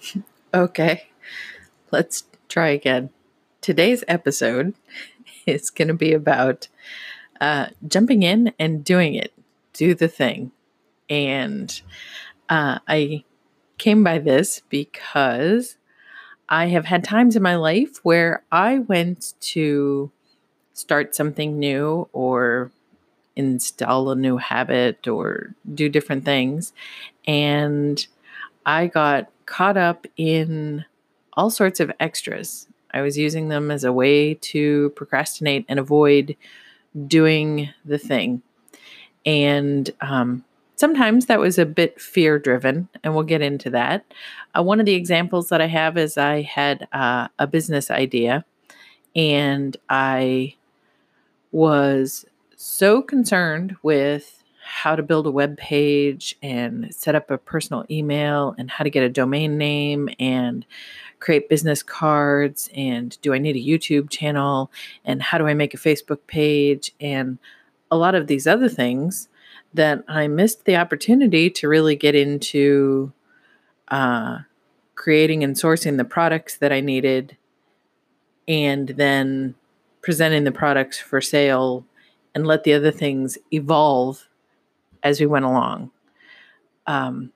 Okay, let's try again. Today's episode is going to be about uh, jumping in and doing it, do the thing. And uh, I came by this because I have had times in my life where I went to start something new or install a new habit or do different things. And I got caught up in all sorts of extras. I was using them as a way to procrastinate and avoid doing the thing. And um, sometimes that was a bit fear driven, and we'll get into that. Uh, one of the examples that I have is I had uh, a business idea and I was so concerned with how to build a web page and set up a personal email and how to get a domain name and create business cards and do I need a YouTube channel and how do I make a Facebook page and a lot of these other things that I missed the opportunity to really get into uh, creating and sourcing the products that I needed and then presenting the products for sale and let the other things evolve as we went along. Um,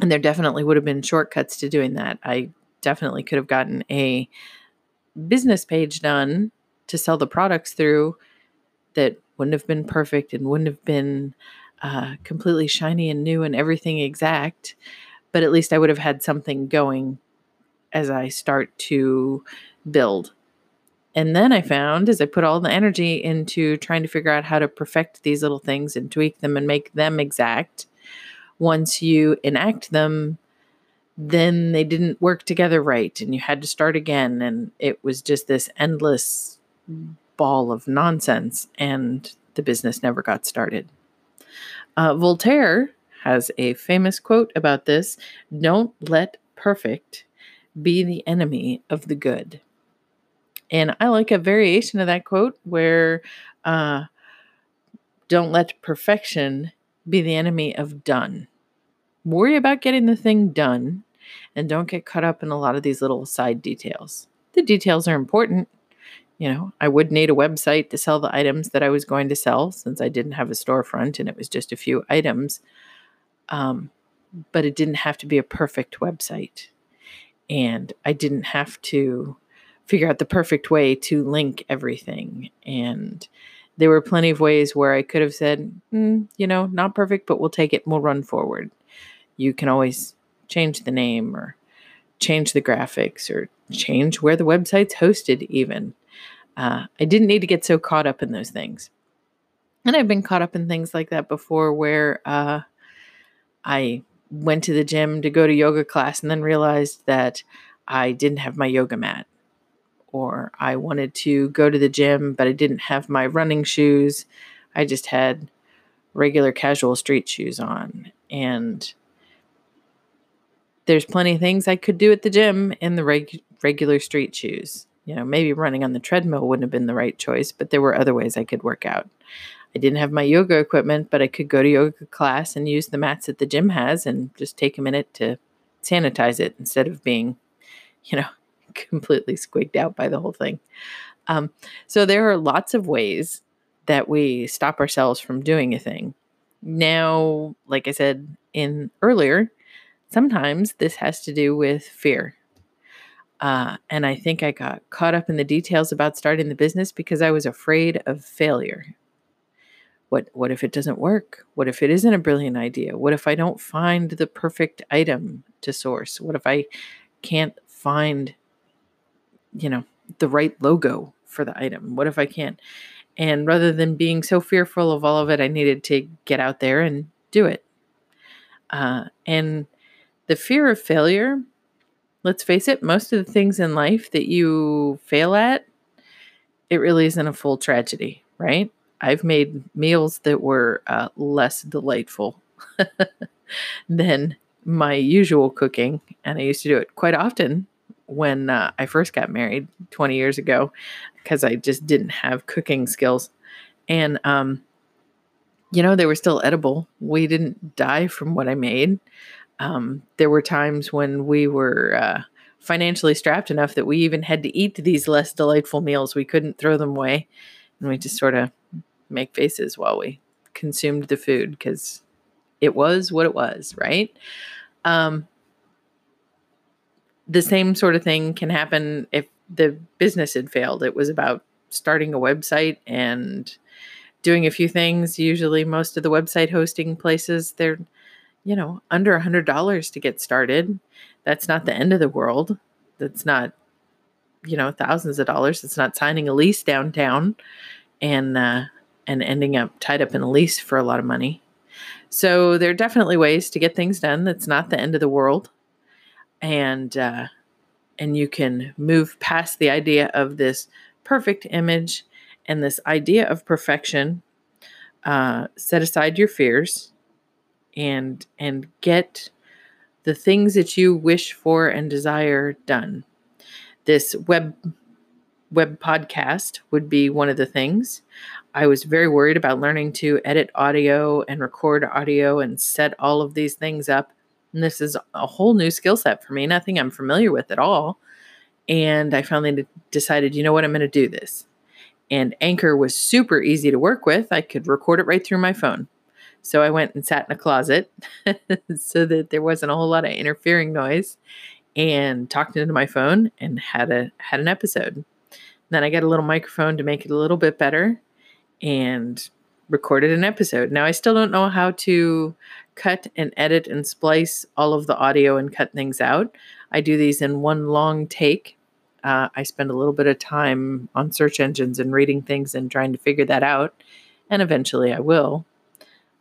and there definitely would have been shortcuts to doing that. I definitely could have gotten a business page done to sell the products through that wouldn't have been perfect and wouldn't have been uh, completely shiny and new and everything exact. But at least I would have had something going as I start to build. And then I found as I put all the energy into trying to figure out how to perfect these little things and tweak them and make them exact, once you enact them, then they didn't work together right and you had to start again. And it was just this endless ball of nonsense. And the business never got started. Uh, Voltaire has a famous quote about this Don't let perfect be the enemy of the good. And I like a variation of that quote where uh, don't let perfection be the enemy of done. Worry about getting the thing done and don't get caught up in a lot of these little side details. The details are important. You know, I would need a website to sell the items that I was going to sell since I didn't have a storefront and it was just a few items. Um, but it didn't have to be a perfect website. And I didn't have to figure out the perfect way to link everything. And there were plenty of ways where I could have said, mm, you know, not perfect, but we'll take it we'll run forward. You can always change the name or change the graphics or change where the website's hosted, even. Uh, I didn't need to get so caught up in those things. And I've been caught up in things like that before where uh, I went to the gym to go to yoga class and then realized that I didn't have my yoga mat or I wanted to go to the gym, but I didn't have my running shoes. I just had regular casual street shoes on. And there's plenty of things I could do at the gym in the reg- regular street shoes. You know, maybe running on the treadmill wouldn't have been the right choice, but there were other ways I could work out. I didn't have my yoga equipment, but I could go to yoga class and use the mats that the gym has and just take a minute to sanitize it instead of being, you know, completely squigged out by the whole thing. Um, so there are lots of ways that we stop ourselves from doing a thing. Now, like I said in earlier, sometimes this has to do with fear. Uh, and I think I got caught up in the details about starting the business because I was afraid of failure. What what if it doesn't work? What if it isn't a brilliant idea? What if I don't find the perfect item to source? What if I can't find you know, the right logo for the item? What if I can't? And rather than being so fearful of all of it, I needed to get out there and do it. Uh, and the fear of failure, let's face it, most of the things in life that you fail at, it really isn't a full tragedy, right? I've made meals that were uh, less delightful than my usual cooking, and I used to do it quite often when uh, I first got married 20 years ago because I just didn't have cooking skills. And, um, you know, they were still edible. We didn't die from what I made. Um, there were times when we were uh, financially strapped enough that we even had to eat these less delightful meals. We couldn't throw them away, and we just sort of make faces while we consumed the food because it was what it was, right? Um, the same sort of thing can happen if the business had failed. It was about starting a website and doing a few things. Usually, most of the website hosting places, they're, you know, under a $100 to get started. That's not the end of the world. That's not, you know, thousands of dollars. It's not signing a lease downtown and, uh, and ending up tied up in a lease for a lot of money. So there are definitely ways to get things done. That's not the end of the world, and uh, and you can move past the idea of this perfect image and this idea of perfection. Uh, set aside your fears, and and get the things that you wish for and desire done. This web web podcast would be one of the things. I was very worried about learning to edit audio and record audio and set all of these things up. And this is a whole new skill set for me, nothing I'm familiar with at all. And I finally decided, you know what, I'm going to do this. And Anchor was super easy to work with. I could record it right through my phone. So I went and sat in a closet so that there wasn't a whole lot of interfering noise and talked into my phone and had a had an episode. Then I got a little microphone to make it a little bit better and recorded an episode. Now, I still don't know how to cut and edit and splice all of the audio and cut things out. I do these in one long take. Uh, I spend a little bit of time on search engines and reading things and trying to figure that out. And eventually I will.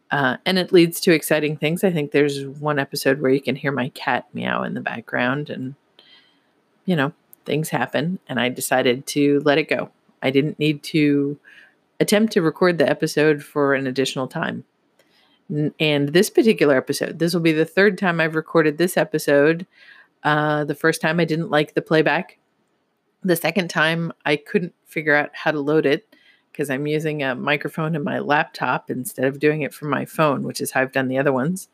Uh, and it leads to exciting things. I think there's one episode where you can hear my cat meow in the background, and, you know, things happen. And I decided to let it go. I didn't need to attempt to record the episode for an additional time. And this particular episode, this will be the third time I've recorded this episode. Uh, the first time I didn't like the playback. The second time I couldn't figure out how to load it because I'm using a microphone in my laptop instead of doing it from my phone, which is how I've done the other ones.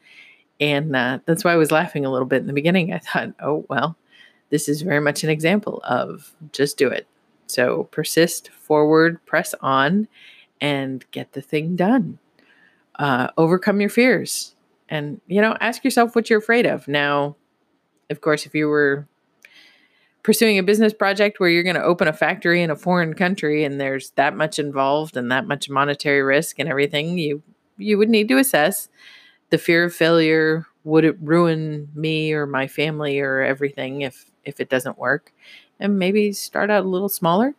And uh, that's why I was laughing a little bit in the beginning. I thought, oh, well, this is very much an example of just do it. So persist forward, press on, and get the thing done. Uh, overcome your fears. And, you know, ask yourself what you're afraid of. Now, of course, if you were pursuing a business project where you're going to open a factory in a foreign country and there's that much involved and that much monetary risk and everything, you you would need to assess the fear of failure. Would it ruin me or my family or everything if if it doesn't work? And maybe start out a little smaller.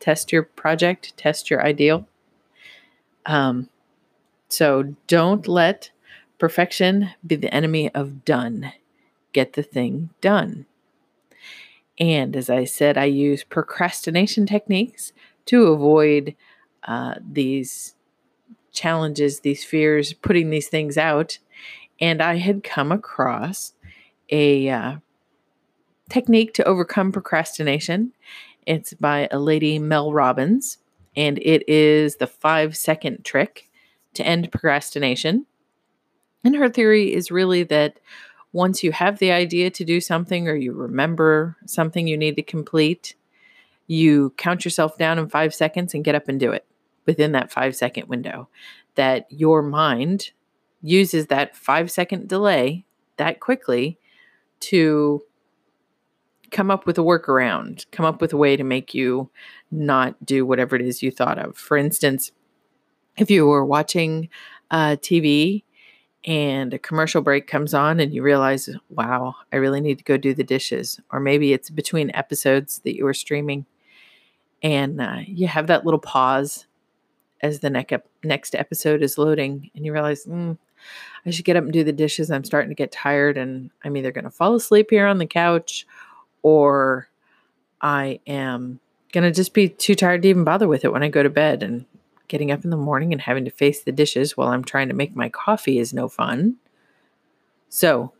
Test your project, test your ideal. Um, so don't let perfection be the enemy of done. Get the thing done. And as I said, I use procrastination techniques to avoid uh, these challenges, these fears, putting these things out. And I had come across a uh, technique to overcome procrastination. It's by a lady, Mel Robbins, and it is the five second trick to end procrastination. And her theory is really that once you have the idea to do something or you remember something you need to complete, you count yourself down in five seconds and get up and do it within that five second window. That your mind uses that five second delay that quickly to come up with a workaround, come up with a way to make you not do whatever it is you thought of. For instance, if you were watching uh, TV and a commercial break comes on and you realize, wow, I really need to go do the dishes. Or maybe it's between episodes that you were streaming and uh, you have that little pause as the next, next episode is loading and you realize, mm, I should get up and do the dishes. I'm starting to get tired and I'm either going to fall asleep here on the couch or I am going to just be too tired to even bother with it when I go to bed. And getting up in the morning and having to face the dishes while I'm trying to make my coffee is no fun. So,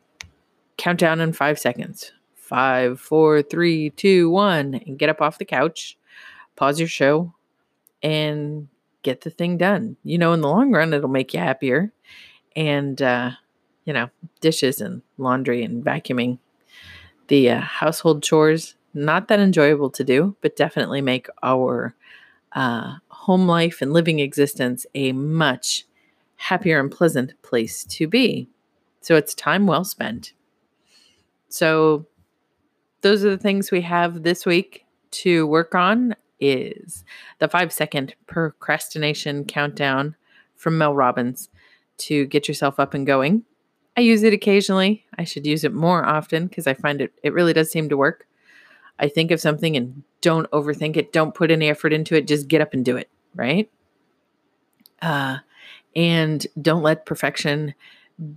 countdown in five seconds five, four, three, two, one, and get up off the couch, pause your show, and get the thing done. You know, in the long run, it'll make you happier. And uh, you know, dishes and laundry and vacuuming. The uh, household chores, not that enjoyable to do, but definitely make our uh, home life and living existence a much happier and pleasant place to be. So it's time well spent. So those are the things we have this week to work on is the 5 second procrastination countdown from Mel Robbins to get yourself up and going. I use it occasionally. I should use it more often because I find it it really does seem to work. I think of something and don't overthink it. Don't put any effort into it. Just get up and do it, right? Uh, and don't let perfection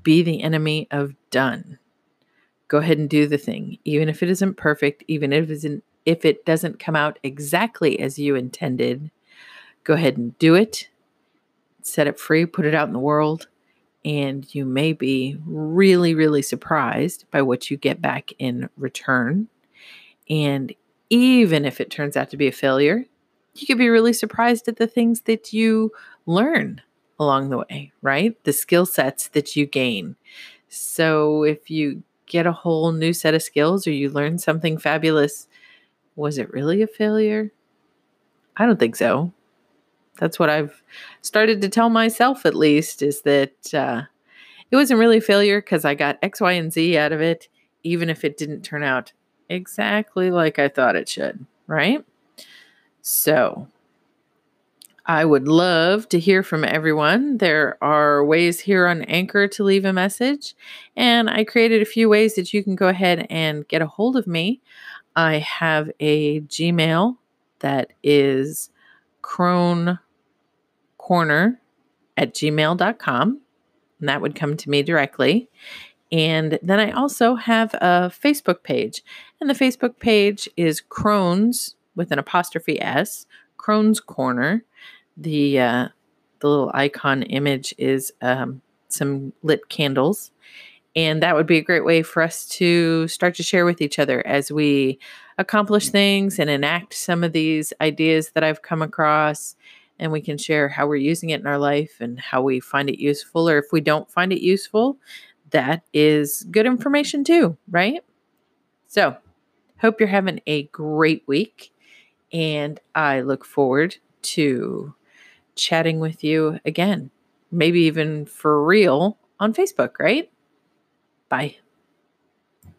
be the enemy of done. Go ahead and do the thing, even if it isn't perfect, even if it isn't if it doesn't come out exactly as you intended. Go ahead and do it. Set it free, put it out in the world, and you may be really, really surprised by what you get back in return. And even if it turns out to be a failure, you could be really surprised at the things that you learn along the way, right? The skill sets that you gain. So if you get a whole new set of skills or you learn something fabulous, was it really a failure? I don't think so. That's what I've started to tell myself, at least, is that uh, it wasn't really failure because I got X, Y, and Z out of it, even if it didn't turn out exactly like I thought it should, right? So I would love to hear from everyone. There are ways here on Anchor to leave a message, and I created a few ways that you can go ahead and get a hold of me. I have a Gmail that is crone corner at gmail.com, and that would come to me directly. And then I also have a Facebook page, and the Facebook page is Crone's with an apostrophe S, Crone's Corner. The uh, the little icon image is um, some lit candles, and that would be a great way for us to start to share with each other as we accomplish things and enact some of these ideas that I've come across. And we can share how we're using it in our life and how we find it useful, or if we don't find it useful, that is good information too, right? So, hope you're having a great week. And I look forward to chatting with you again, maybe even for real on Facebook, right? Bye.